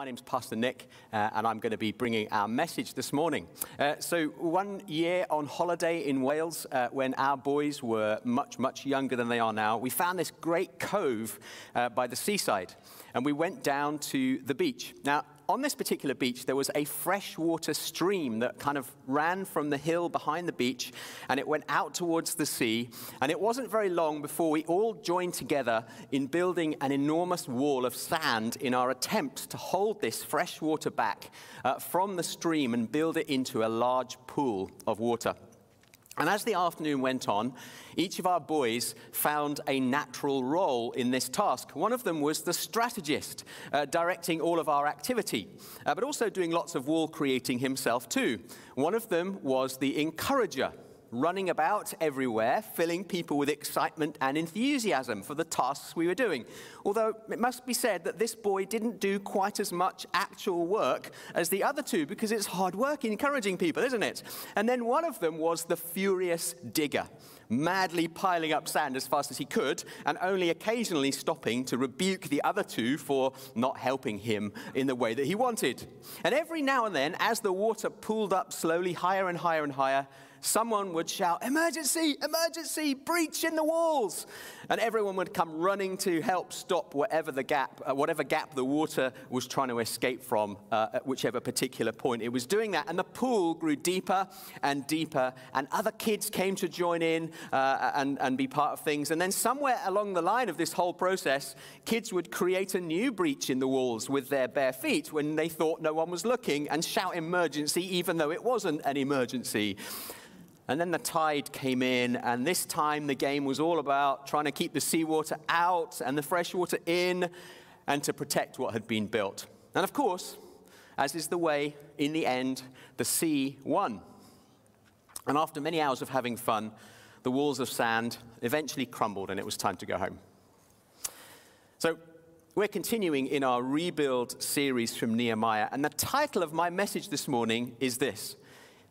my name's Pastor Nick, uh, and I'm going to be bringing our message this morning. Uh, so, one year on holiday in Wales, uh, when our boys were much, much younger than they are now, we found this great cove uh, by the seaside, and we went down to the beach. Now, on this particular beach, there was a freshwater stream that kind of ran from the hill behind the beach and it went out towards the sea. And it wasn't very long before we all joined together in building an enormous wall of sand in our attempt to hold this freshwater back uh, from the stream and build it into a large pool of water. And as the afternoon went on, each of our boys found a natural role in this task. One of them was the strategist, uh, directing all of our activity, uh, but also doing lots of wall creating himself too. One of them was the encourager running about everywhere, filling people with excitement and enthusiasm for the tasks we were doing. Although it must be said that this boy didn't do quite as much actual work as the other two because it's hard work encouraging people, isn't it? And then one of them was the furious digger madly piling up sand as fast as he could, and only occasionally stopping to rebuke the other two for not helping him in the way that he wanted. And every now and then, as the water pooled up slowly higher and higher and higher, someone would shout, Emergency, emergency, breach in the walls. And everyone would come running to help stop whatever the gap, uh, whatever gap the water was trying to escape from uh, at whichever particular point it was doing that. And the pool grew deeper and deeper, and other kids came to join in uh, and, and be part of things. And then somewhere along the line of this whole process, kids would create a new breach in the walls with their bare feet when they thought no one was looking and shout emergency even though it wasn't an emergency. And then the tide came in, and this time the game was all about trying to keep the seawater out and the fresh water in and to protect what had been built. And of course, as is the way, in the end, the sea won. And after many hours of having fun, the walls of sand eventually crumbled and it was time to go home. So, we're continuing in our rebuild series from Nehemiah, and the title of my message this morning is this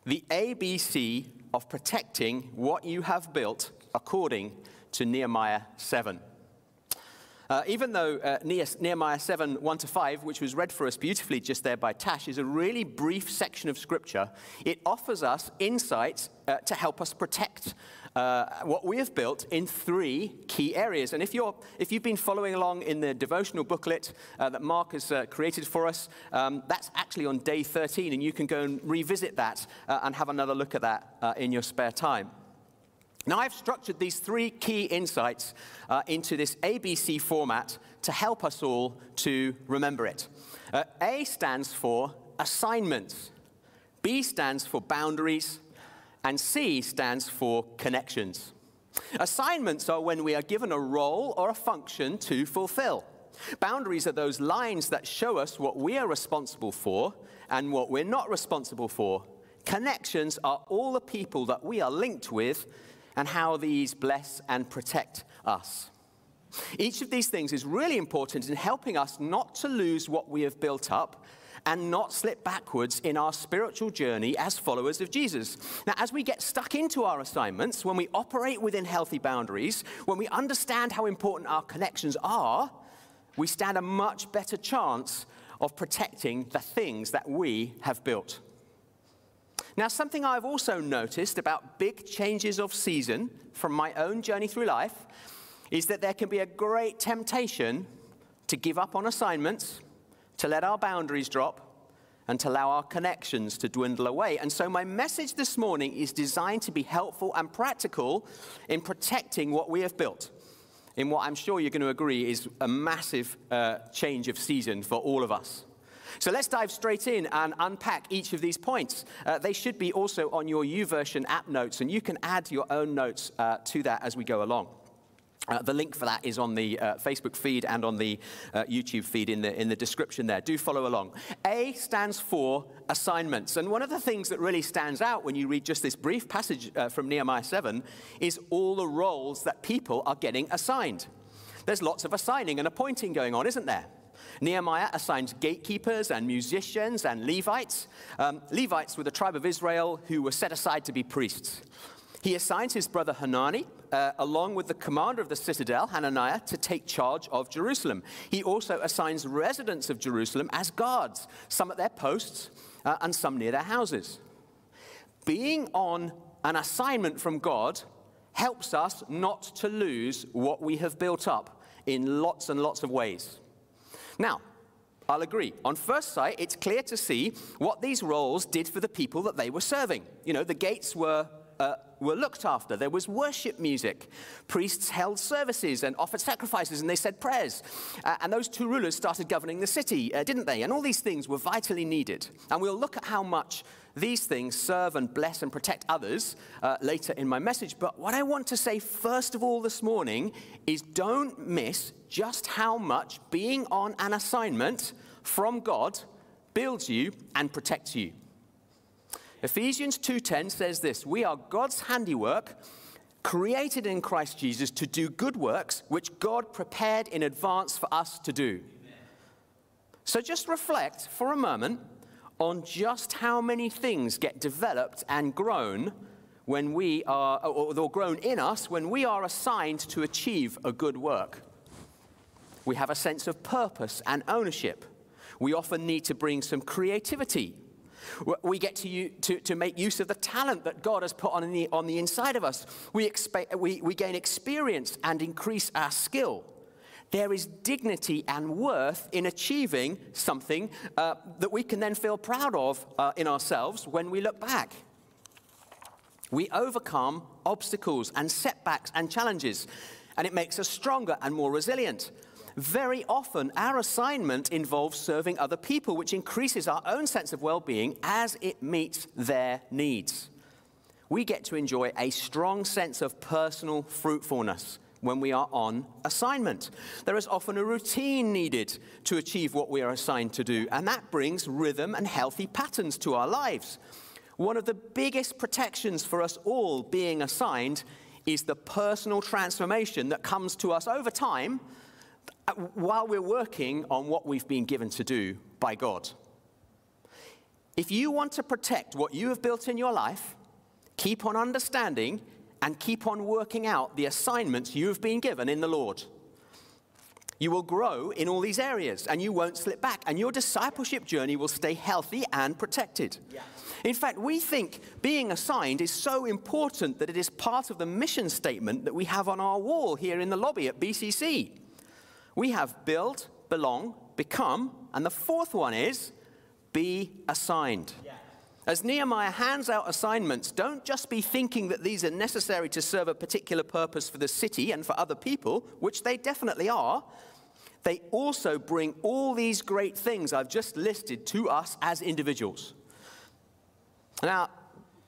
The ABC of protecting what you have built according to Nehemiah 7. Uh, even though uh, Nehemiah 7, 1 to 5, which was read for us beautifully just there by Tash, is a really brief section of scripture, it offers us insights uh, to help us protect uh, what we have built in three key areas. And if, you're, if you've been following along in the devotional booklet uh, that Mark has uh, created for us, um, that's actually on day 13, and you can go and revisit that uh, and have another look at that uh, in your spare time. Now, I've structured these three key insights into this ABC format to help us all to remember it. A stands for assignments, B stands for boundaries, and C stands for connections. Assignments are when we are given a role or a function to fulfill. Boundaries are those lines that show us what we are responsible for and what we're not responsible for. Connections are all the people that we are linked with and how these bless and protect us. Each of these things is really important in helping us not to lose what we have built up and not slip backwards in our spiritual journey as followers of Jesus. Now, as we get stuck into our assignments, when we operate within healthy boundaries, when we understand how important our connections are, we stand a much better chance of protecting the things that we have built. Now, something I've also noticed about big changes of season from my own journey through life is that there can be a great temptation to give up on assignments to let our boundaries drop, and to allow our connections to dwindle away. And so, my message this morning is designed to be helpful and practical in protecting what we have built, in what I'm sure you're going to agree is a massive uh, change of season for all of us. So let's dive straight in and unpack each of these points. Uh, they should be also on your YouVersion app notes, and you can add your own notes uh, to that as we go along. Uh, the link for that is on the uh, Facebook feed and on the uh, YouTube feed in the, in the description there. Do follow along. A stands for assignments. And one of the things that really stands out when you read just this brief passage uh, from Nehemiah 7 is all the roles that people are getting assigned. There's lots of assigning and appointing going on, isn't there? Nehemiah assigns gatekeepers and musicians and Levites. Um, Levites were the tribe of Israel who were set aside to be priests. He assigns his brother Hanani, uh, along with the commander of the citadel, Hananiah, to take charge of Jerusalem. He also assigns residents of Jerusalem as guards, some at their posts uh, and some near their houses. Being on an assignment from God helps us not to lose what we have built up in lots and lots of ways. Now, I'll agree. On first sight, it's clear to see what these roles did for the people that they were serving. You know, the gates were uh, were looked after. There was worship music. Priests held services and offered sacrifices and they said prayers. Uh, and those two rulers started governing the city, uh, didn't they? And all these things were vitally needed. And we'll look at how much these things serve and bless and protect others uh, later in my message. But what I want to say first of all this morning is don't miss just how much being on an assignment from God builds you and protects you. Ephesians 2:10 says this, "We are God's handiwork, created in Christ Jesus to do good works which God prepared in advance for us to do." Amen. So just reflect for a moment on just how many things get developed and grown when we are or grown in us when we are assigned to achieve a good work. We have a sense of purpose and ownership. We often need to bring some creativity we get to, to, to make use of the talent that God has put on the, on the inside of us. We, we, we gain experience and increase our skill. There is dignity and worth in achieving something uh, that we can then feel proud of uh, in ourselves when we look back. We overcome obstacles and setbacks and challenges, and it makes us stronger and more resilient. Very often, our assignment involves serving other people, which increases our own sense of well being as it meets their needs. We get to enjoy a strong sense of personal fruitfulness when we are on assignment. There is often a routine needed to achieve what we are assigned to do, and that brings rhythm and healthy patterns to our lives. One of the biggest protections for us all being assigned is the personal transformation that comes to us over time while we're working on what we've been given to do by God. If you want to protect what you have built in your life, keep on understanding and keep on working out the assignments you have been given in the Lord. You will grow in all these areas and you won't slip back, and your discipleship journey will stay healthy and protected. Yeah. In fact, we think being assigned is so important that it is part of the mission statement that we have on our wall here in the lobby at BCC. We have build, belong, become, and the fourth one is be assigned. As Nehemiah hands out assignments, don't just be thinking that these are necessary to serve a particular purpose for the city and for other people, which they definitely are. They also bring all these great things I've just listed to us as individuals. Now,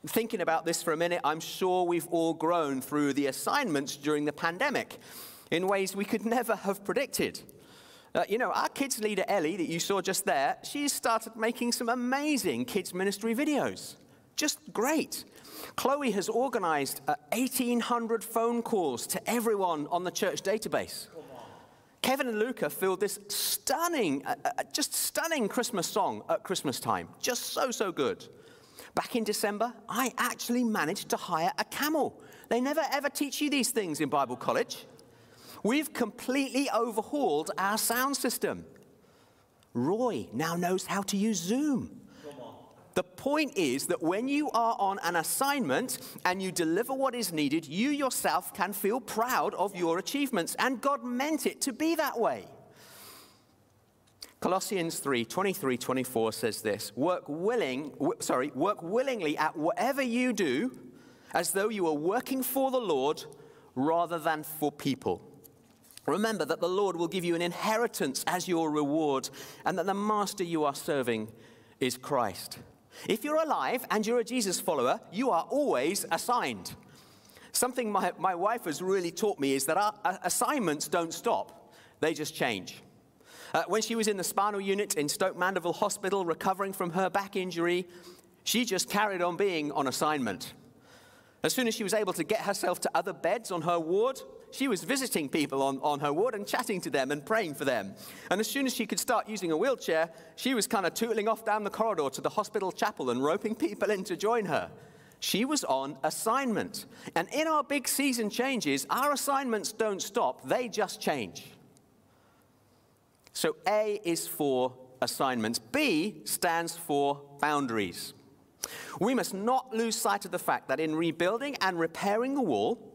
thinking about this for a minute, I'm sure we've all grown through the assignments during the pandemic in ways we could never have predicted. Uh, you know, our kids leader, Ellie, that you saw just there, she's started making some amazing kids' ministry videos. Just great. Chloe has organized uh, 1,800 phone calls to everyone on the church database. Kevin and Luca filled this stunning, uh, uh, just stunning Christmas song at Christmas time. Just so, so good. Back in December, I actually managed to hire a camel. They never ever teach you these things in Bible college. We've completely overhauled our sound system. Roy now knows how to use Zoom. The point is that when you are on an assignment and you deliver what is needed, you yourself can feel proud of your achievements, and God meant it to be that way. Colossians 3 23 24 says this work, willing, sorry, work willingly at whatever you do as though you are working for the Lord rather than for people Remember that the Lord will give you an inheritance as your reward, and that the master you are serving is Christ. If you're alive and you're a Jesus follower, you are always assigned. Something my, my wife has really taught me is that our assignments don't stop, they just change. Uh, when she was in the spinal unit in Stoke Mandeville Hospital recovering from her back injury, she just carried on being on assignment. As soon as she was able to get herself to other beds on her ward, she was visiting people on, on her ward and chatting to them and praying for them. And as soon as she could start using a wheelchair, she was kind of tootling off down the corridor to the hospital chapel and roping people in to join her. She was on assignment. And in our big season changes, our assignments don't stop, they just change. So A is for assignments, B stands for boundaries. We must not lose sight of the fact that in rebuilding and repairing the wall,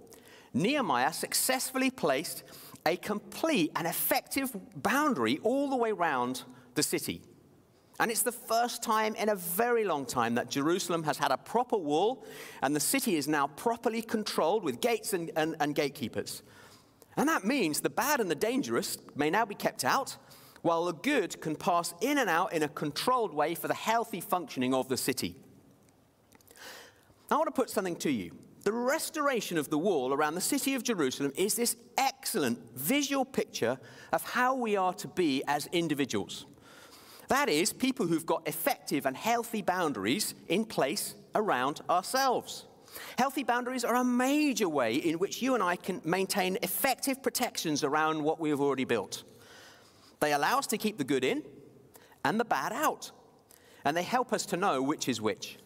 Nehemiah successfully placed a complete and effective boundary all the way around the city. And it's the first time in a very long time that Jerusalem has had a proper wall, and the city is now properly controlled with gates and, and, and, gatekeepers. And that means the bad and the dangerous may now be kept out, while the good can pass in and out in a controlled way for the healthy functioning of the city. I want to put something to you. The restoration of the wall around the city of Jerusalem is this excellent visual picture of how we are to be as individuals. That is, people who've got effective and healthy boundaries in place around ourselves. Healthy boundaries are a major way in which you and I can maintain effective protections around what we have already built. They allow us to keep the good in and the bad out, and they help us to know which is which.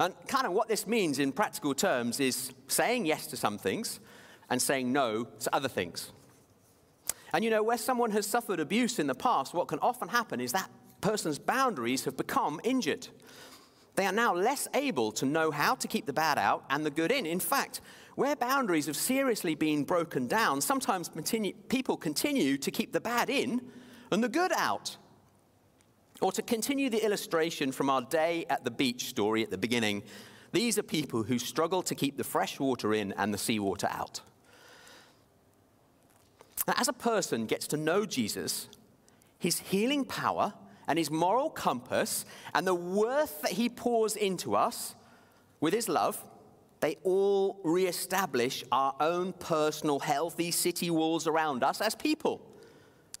And kind of what this means in practical terms is saying yes to some things and saying no to other things. And you know, where someone has suffered abuse in the past, what can often happen is that person's boundaries have become injured. They are now less able to know how to keep the bad out and the good in. In fact, where boundaries have seriously been broken down, sometimes continue, people continue to keep the bad in and the good out. Or to continue the illustration from our day at the beach story at the beginning, these are people who struggle to keep the fresh water in and the seawater out. Now, as a person gets to know Jesus, his healing power and his moral compass and the worth that he pours into us with his love, they all reestablish our own personal healthy city walls around us as people,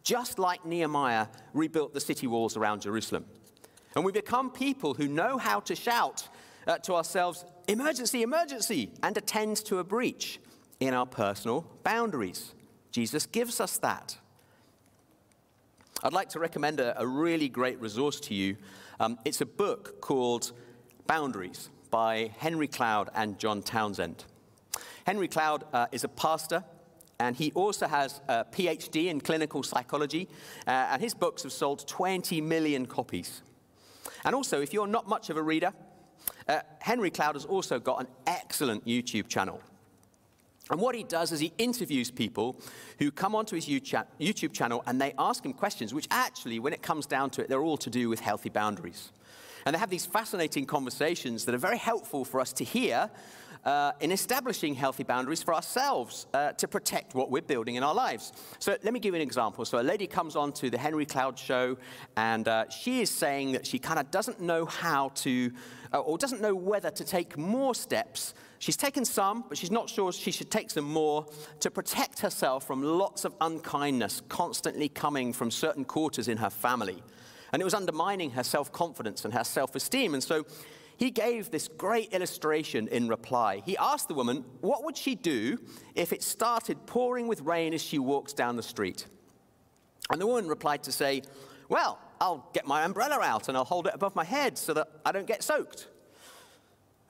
just like Nehemiah rebuilt the city walls around Jerusalem. And we become people who know how to shout uh, to ourselves, emergency, emergency, and attend to a breach in our personal boundaries. Jesus gives us that. I'd like to recommend a, a really great resource to you. Um, it's a book called Boundaries by Henry Cloud and John Townsend. Henry Cloud uh, is a pastor, and he also has a PhD in clinical psychology, uh, and his books have sold 20 million copies. And also, if you're not much of a reader, uh, Henry Cloud has also got an excellent YouTube channel. And what he does is he interviews people who come onto his YouTube channel and they ask him questions, which actually, when it comes down to it, they're all to do with healthy boundaries. And they have these fascinating conversations that are very helpful for us to hear uh, in establishing healthy boundaries for ourselves uh, to protect what we're building in our lives. So let me give you an example. So a lady comes on to the Henry Cloud show, and uh, she is saying that she kind of doesn't know how to, uh, or doesn't know whether to take more steps She's taken some, but she's not sure she should take some more to protect herself from lots of unkindness constantly coming from certain quarters in her family. And it was undermining her self confidence and her self esteem. And so he gave this great illustration in reply. He asked the woman, What would she do if it started pouring with rain as she walks down the street? And the woman replied to say, Well, I'll get my umbrella out and I'll hold it above my head so that I don't get soaked.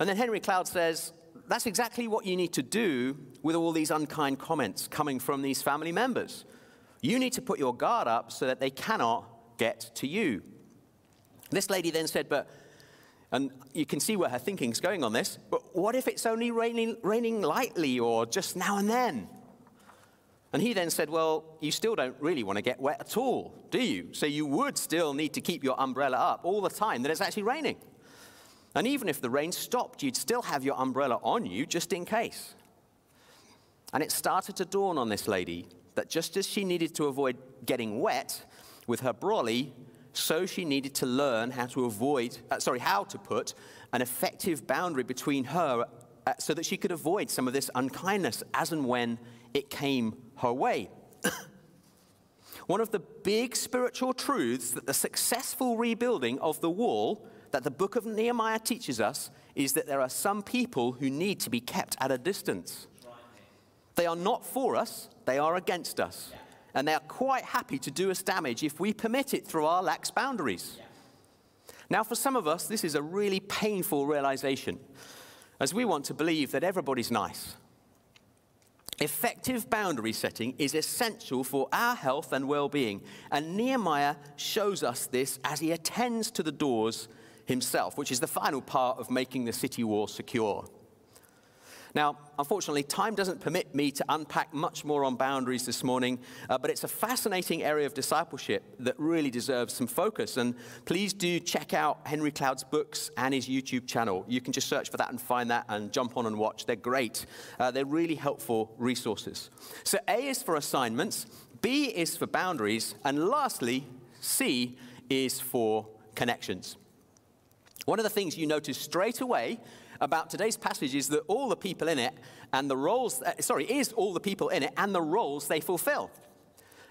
And then Henry Cloud says, that's exactly what you need to do with all these unkind comments coming from these family members. You need to put your guard up so that they cannot get to you. This lady then said, But, and you can see where her thinking's going on this, but what if it's only raining, raining lightly or just now and then? And he then said, Well, you still don't really want to get wet at all, do you? So you would still need to keep your umbrella up all the time that it's actually raining. And even if the rain stopped, you'd still have your umbrella on you just in case. And it started to dawn on this lady that just as she needed to avoid getting wet with her brolly, so she needed to learn how to avoid, uh, sorry, how to put an effective boundary between her uh, so that she could avoid some of this unkindness as and when it came her way. One of the big spiritual truths that the successful rebuilding of the wall that the book of Nehemiah teaches us is that there are some people who need to be kept at a distance. They are not for us, they are against us. And they are quite happy to do us damage if we permit it through our lax boundaries. Now, for some of us, this is a really painful realization. as we want to believe that everybody's nice. Effective boundary setting is essential for our health and well being, and Nehemiah shows us this as he attends to the doors himself, which is the final part of making the city wall secure. Now, unfortunately, time doesn't permit me to unpack much more on boundaries this morning, uh, but it's a fascinating area of discipleship that really deserves some focus. And please do check out Henry Cloud's books and his YouTube channel. You can just search for that and find that and jump on and watch. They're great, uh, they're really helpful resources. So, A is for assignments, B is for boundaries, and lastly, C is for connections. One of the things you notice straight away about today's passage is that all the people in it and the roles, uh, sorry, is all the people in it and the roles they fulfill.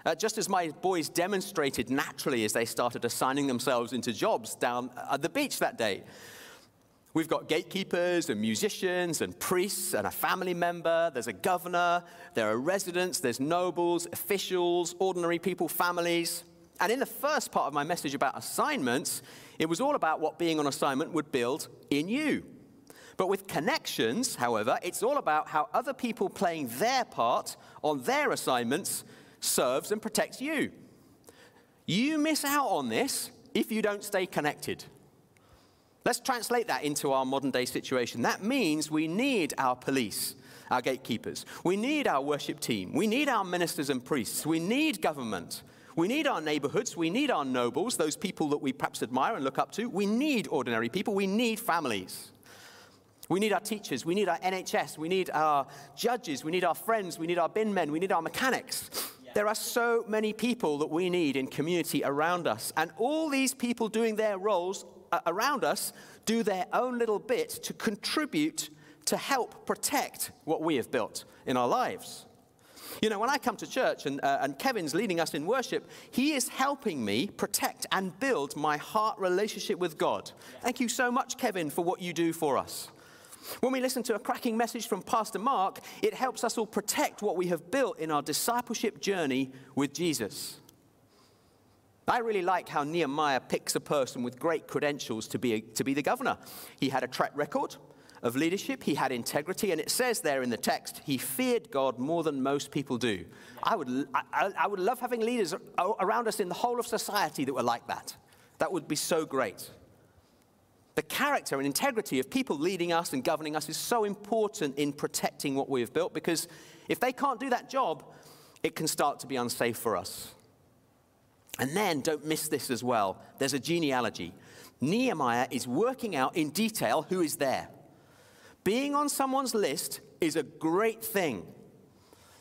Uh, just as my boys demonstrated naturally as they started assigning themselves into jobs down at the beach that day. We've got gatekeepers and musicians and priests and a family member. There's a governor. There are residents. There's nobles, officials, ordinary people, families. And in the first part of my message about assignments, it was all about what being on assignment would build in you. But with connections, however, it's all about how other people playing their part on their assignments serves and protects you. You miss out on this if you don't stay connected. Let's translate that into our modern day situation. That means we need our police, our gatekeepers. We need our worship team. We need our ministers and priests. We need government. We need our neighborhoods. We need our nobles, those people that we perhaps admire and look up to. We need ordinary people. We need families. We need our teachers, we need our NHS, we need our judges, we need our friends, we need our bin men, we need our mechanics. There are so many people that we need in community around us. And all these people doing their roles uh, around us do their own little bit to contribute to help protect what we have built in our lives. You know, when I come to church and, uh, and Kevin's leading us in worship, he is helping me protect and build my heart relationship with God. Thank you so much, Kevin, for what you do for us. When we listen to a cracking message from Pastor Mark, it helps us all protect what we have built in our discipleship journey with Jesus. I really like how Nehemiah picks a person with great credentials to be, a, to be the governor. He had a track record of leadership, he had integrity, and it says there in the text, he feared God more than most people do. I would, I, I would love having leaders around us in the whole of society that were like that. That would be so great. The character and integrity of people leading us and governing us is so important in protecting what we have built because if they can't do that job, it can start to be unsafe for us. And then, don't miss this as well, there's a genealogy. Nehemiah is working out in detail who is there. Being on someone's list is a great thing.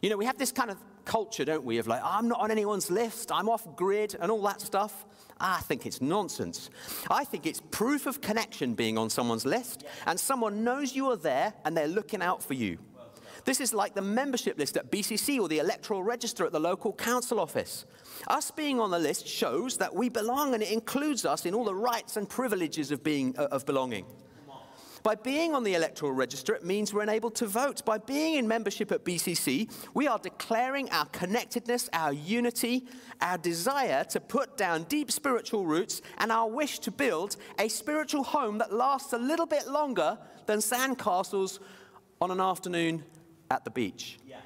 You know, we have this kind of culture, don't we, of like, oh, I'm not on anyone's list, I'm off grid, and all that stuff. I think it's nonsense. I think it's proof of connection being on someone's list, and someone knows you are there and they're looking out for you. This is like the membership list at BCC or the electoral register at the local council office. Us being on the list shows that we belong and it includes us in all the rights and privileges of, being, of belonging. By being on the electoral register, it means we're enabled to vote. By being in membership at BCC, we are declaring our connectedness, our unity, our desire to put down deep spiritual roots, and our wish to build a spiritual home that lasts a little bit longer than sandcastles on an afternoon at the beach. Yeah.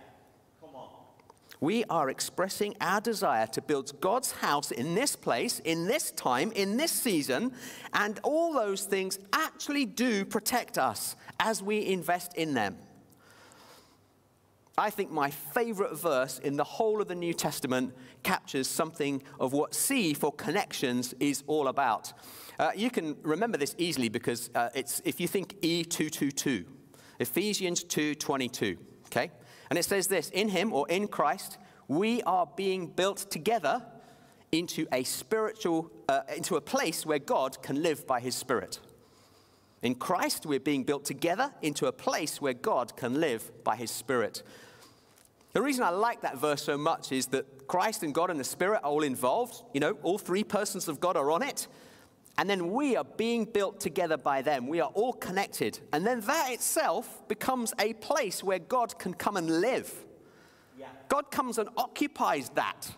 We are expressing our desire to build God's house in this place, in this time, in this season, and all those things actually do protect us as we invest in them. I think my favorite verse in the whole of the New Testament captures something of what C for connections is all about. Uh, you can remember this easily because uh, it's if you think E222, Ephesians 2:22, okay? And it says this In him or in Christ, we are being built together into a spiritual, uh, into a place where God can live by his Spirit. In Christ, we're being built together into a place where God can live by his Spirit. The reason I like that verse so much is that Christ and God and the Spirit are all involved. You know, all three persons of God are on it. And then we are being built together by them. We are all connected. And then that itself becomes a place where God can come and live. Yeah. God comes and occupies that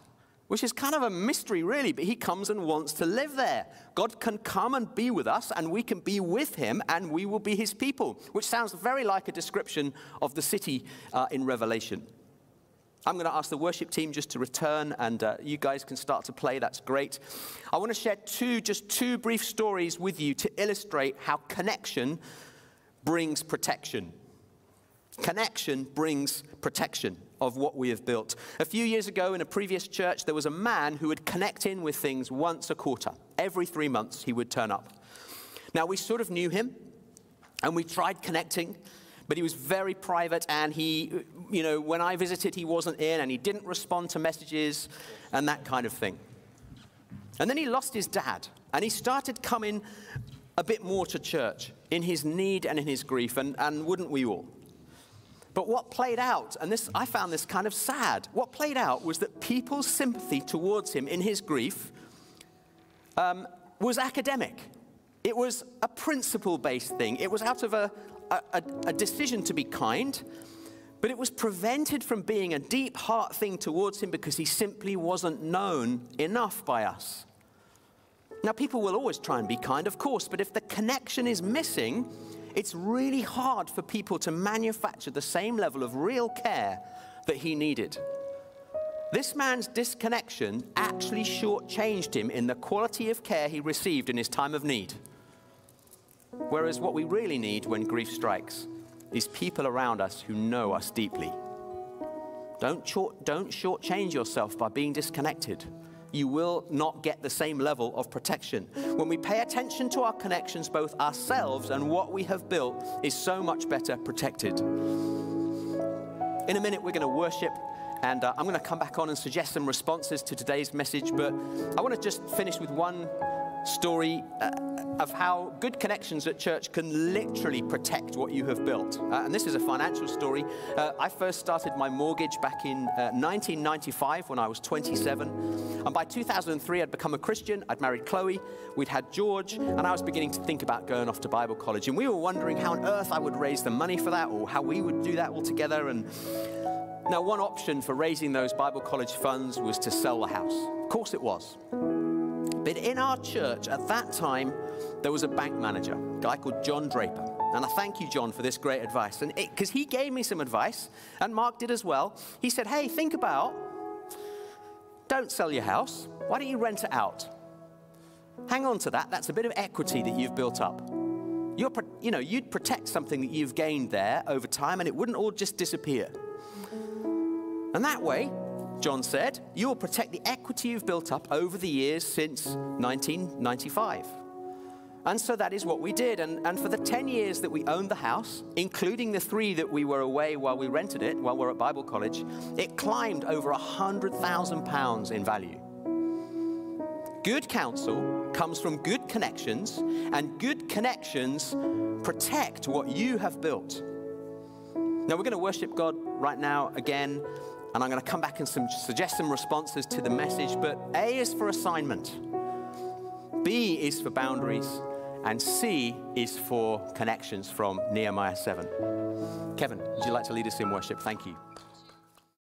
which is kind of a mystery, really, but he comes and wants to live there. God can come and be with us, and we can be with him, and we will be his people, which sounds very like a description of the city uh, in Revelation. I'm going to ask the worship team just to return, and uh, you guys can start to play. That's great. I want to share two, just two brief stories with you to illustrate how connection brings protection. Connection brings protection of what we have built. A few years ago in a previous church, there was a man who would connect in with things once a quarter. Every three months, he would turn up. Now, we sort of knew him, and we tried connecting, but he was very private, and he, you know, when I visited, he wasn't in, and he didn't respond to messages, and that kind of thing. And then he lost his dad, and he started coming a bit more to church in his need and in his grief, and, and wouldn't we all? But what played out, and this I found this kind of sad, what played out was that people's sympathy towards him in his grief um, was academic. It was a principle based thing. It was out of a, a, a decision to be kind, but it was prevented from being a deep heart thing towards him because he simply wasn't known enough by us. Now, people will always try and be kind, of course, but if the connection is missing, it's really hard for people to manufacture the same level of real care that he needed. This man's disconnection actually shortchanged him in the quality of care he received in his time of need. Whereas what we really need when grief strikes is people around us who know us deeply. Don't, short, don't shortchange yourself by being disconnected you will not get the same level of protection. When we pay attention to our connections, both ourselves and what we have built is so much better protected. In a minute, we're going to worship, and uh, I'm going to come back on and suggest some responses to today's message, but I want to just finish with one story uh, of how good connections at church can literally protect what you have built. Uh, and this is a financial story. Uh, I first started my mortgage back in 1995 uh, when I was 27. And by 2003, I'd become a Christian. I'd married Chloe. We'd had George. And I was beginning to think about going off to Bible college. And we were wondering how on earth I would raise the money for that or how we would do that all together. And now, one option for raising those Bible college funds was to sell the house. Of course, it was. But in our church at that time, there was a bank manager, a guy called John Draper. And I thank you, John, for this great advice. And because he gave me some advice, and Mark did as well. He said, Hey, think about don't sell your house. Why don't you rent it out? Hang on to that. That's a bit of equity that you've built up. You're, you know, you'd protect something that you've gained there over time, and it wouldn't all just disappear. And that way, John said, you will protect the equity you've built up over the years since 1995. And so that is what we did. And, and for the 10 years that we owned the house, including the three that we were away while we rented it, while we were at Bible college, it climbed over £100,000 in value. Good counsel comes from good connections, and good connections protect what you have built. Now, we're going to worship God right now again. And I'm going to come back and some, suggest some responses to the message. But A is for assignment, B is for boundaries, and C is for connections from Nehemiah 7. Kevin, would you like to lead us in worship? Thank you.